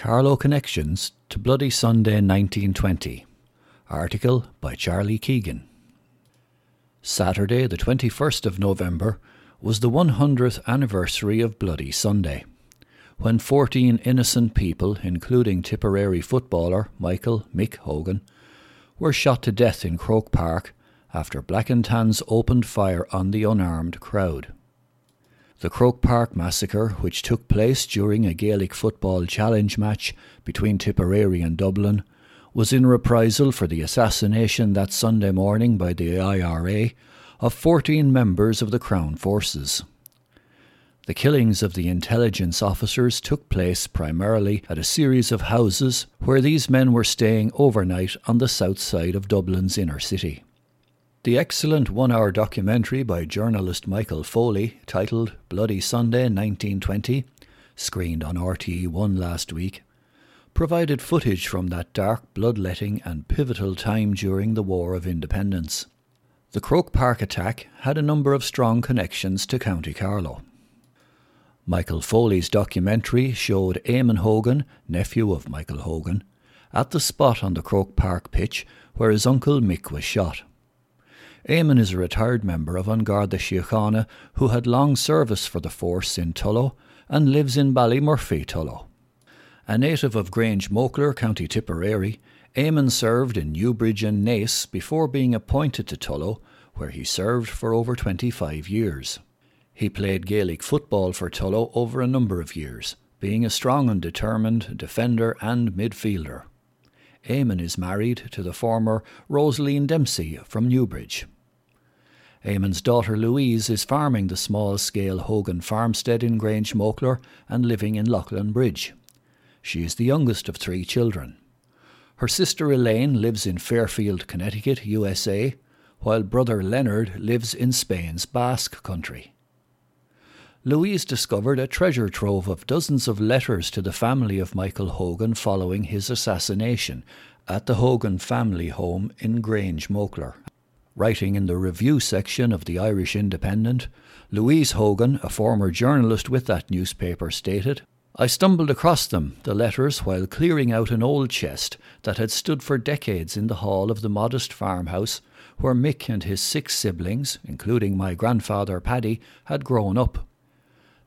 Carlow Connections to Bloody Sunday 1920. Article by Charlie Keegan. Saturday, the 21st of November, was the 100th anniversary of Bloody Sunday, when 14 innocent people, including Tipperary footballer Michael Mick Hogan, were shot to death in Croke Park after Black and Tans opened fire on the unarmed crowd. The Croke Park massacre, which took place during a Gaelic football challenge match between Tipperary and Dublin, was in reprisal for the assassination that Sunday morning by the IRA of 14 members of the Crown forces. The killings of the intelligence officers took place primarily at a series of houses where these men were staying overnight on the south side of Dublin's inner city. The excellent one hour documentary by journalist Michael Foley, titled Bloody Sunday 1920, screened on RTE1 last week, provided footage from that dark, bloodletting, and pivotal time during the War of Independence. The Croke Park attack had a number of strong connections to County Carlow. Michael Foley's documentary showed Eamon Hogan, nephew of Michael Hogan, at the spot on the Croke Park pitch where his uncle Mick was shot. Eamon is a retired member of An Garda Síochána who had long service for the force in Tullow and lives in Ballymurphy, Tullow. A native of Grangemockler, County Tipperary, Eamon served in Newbridge and Naas before being appointed to Tullow, where he served for over 25 years. He played Gaelic football for Tullow over a number of years, being a strong and determined defender and midfielder. Eamon is married to the former Rosaline Dempsey from Newbridge. Eamon's daughter Louise is farming the small scale Hogan farmstead in Grangemockler and living in Leighlinbridge. She is the youngest of three children. Her sister Elaine lives in Fairfield, Connecticut, USA, while brother Leonard lives in Spain's Basque country. Louise discovered a treasure trove of dozens of letters to the family of Michael Hogan following his assassination at the Hogan family home in Grangemockler. Writing in the review section of the Irish Independent, Louise Hogan, a former journalist with that newspaper, stated, I stumbled across them, the letters, while clearing out an old chest that had stood for decades in the hall of the modest farmhouse where Mick and his six siblings, including my grandfather Paddy, had grown up.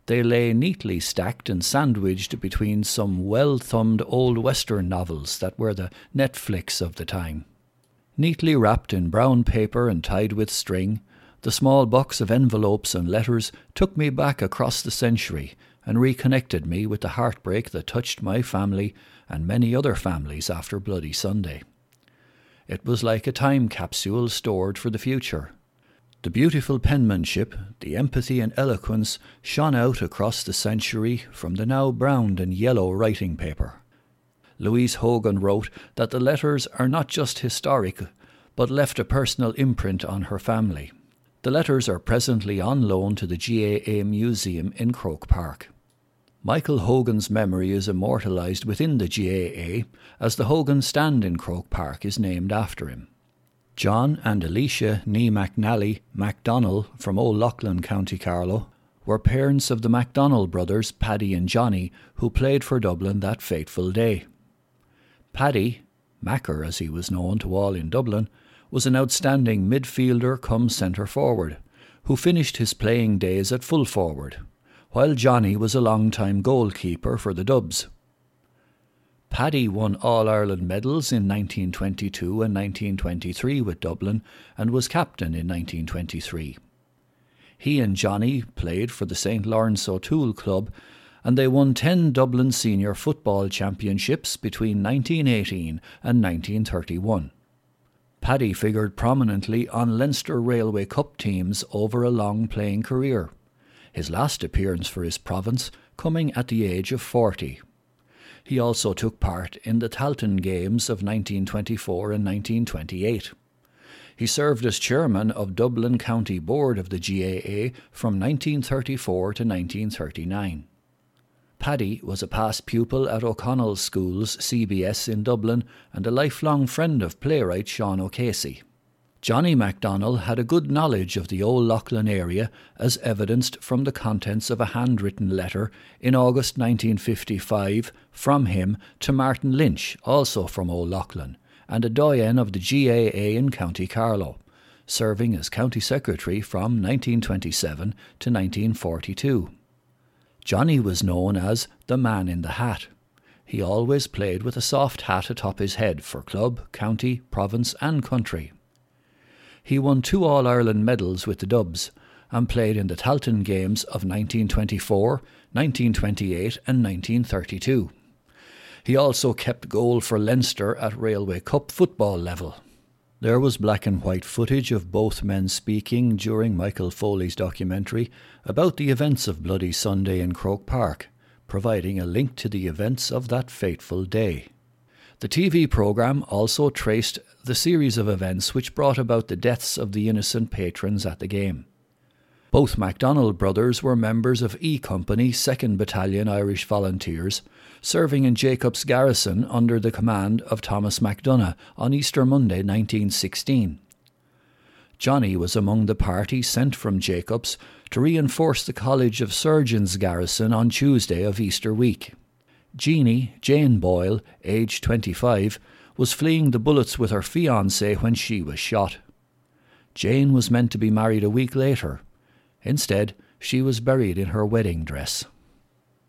They lay neatly stacked and sandwiched between some well thumbed old Western novels that were the Netflix of the time. Neatly wrapped in brown paper and tied with string, the small box of envelopes and letters took me back across the century and reconnected me with the heartbreak that touched my family and many other families after Bloody Sunday. It was like a time capsule stored for the future. The beautiful penmanship, the empathy and eloquence shone out across the century from the now browned and yellow writing paper. Louise Hogan wrote that the letters are not just historic, but left a personal imprint on her family. The letters are presently on loan to the GAA Museum in Croke Park. Michael Hogan's memory is immortalised within the GAA as the Hogan Stand in Croke Park is named after him. John and Alicia Nee McNally MacDonald from Old Leighlin, County Carlow, were parents of the MacDonald brothers, Paddy and Johnny, who played for Dublin that fateful day. Paddy, Macker as he was known to all in Dublin, was an outstanding midfielder come centre forward, who finished his playing days at full forward, while Johnny was a long-time goalkeeper for the Dubs. Paddy won All Ireland medals in 1922 and 1923 with Dublin and was captain in 1923. He and Johnny played for the St Lawrence O'Toole Club and they won 10 Dublin Senior Football Championships between 1918 and 1931. Paddy figured prominently on Leinster Railway Cup teams over a long playing career, his last appearance for his province coming at the age of 40. He also took part in the Tailteann Games of 1924 and 1928. He served as chairman of Dublin County Board of the GAA from 1934 to 1939. Paddy was a past pupil at O'Connell Schools, CBS in Dublin, and a lifelong friend of playwright Sean O'Casey. Johnny MacDonald had a good knowledge of the old Leighlin area, as evidenced from the contents of a handwritten letter in August 1955 from him to Martin Lynch, also from Old Leighlin, and a doyen of the GAA in County Carlow, serving as County Secretary from 1927 to 1942. Johnny was known as the Man in the Hat. He always played with a soft hat atop his head for club, county, province, and country. He won two All Ireland medals with the Dubs and played in the Tailteann Games of 1924, 1928, and 1932. He also kept goal for Leinster at Railway Cup football level. There was black and white footage of both men speaking during Michael Foley's documentary about the events of Bloody Sunday in Croke Park, providing a link to the events of that fateful day. The TV programme also traced the series of events which brought about the deaths of the innocent patrons at the game. Both MacDonald brothers were members of E Company, 2nd Battalion Irish Volunteers, serving in Jacobs Garrison under the command of Thomas MacDonagh on Easter Monday 1916. Johnny was among the party sent from Jacobs to reinforce the College of Surgeons garrison on Tuesday of Easter week. Jeanie, Jane Boyle, aged 25, was fleeing the bullets with her fiancé when she was shot. Jane was meant to be married a week later. Instead, she was buried in her wedding dress.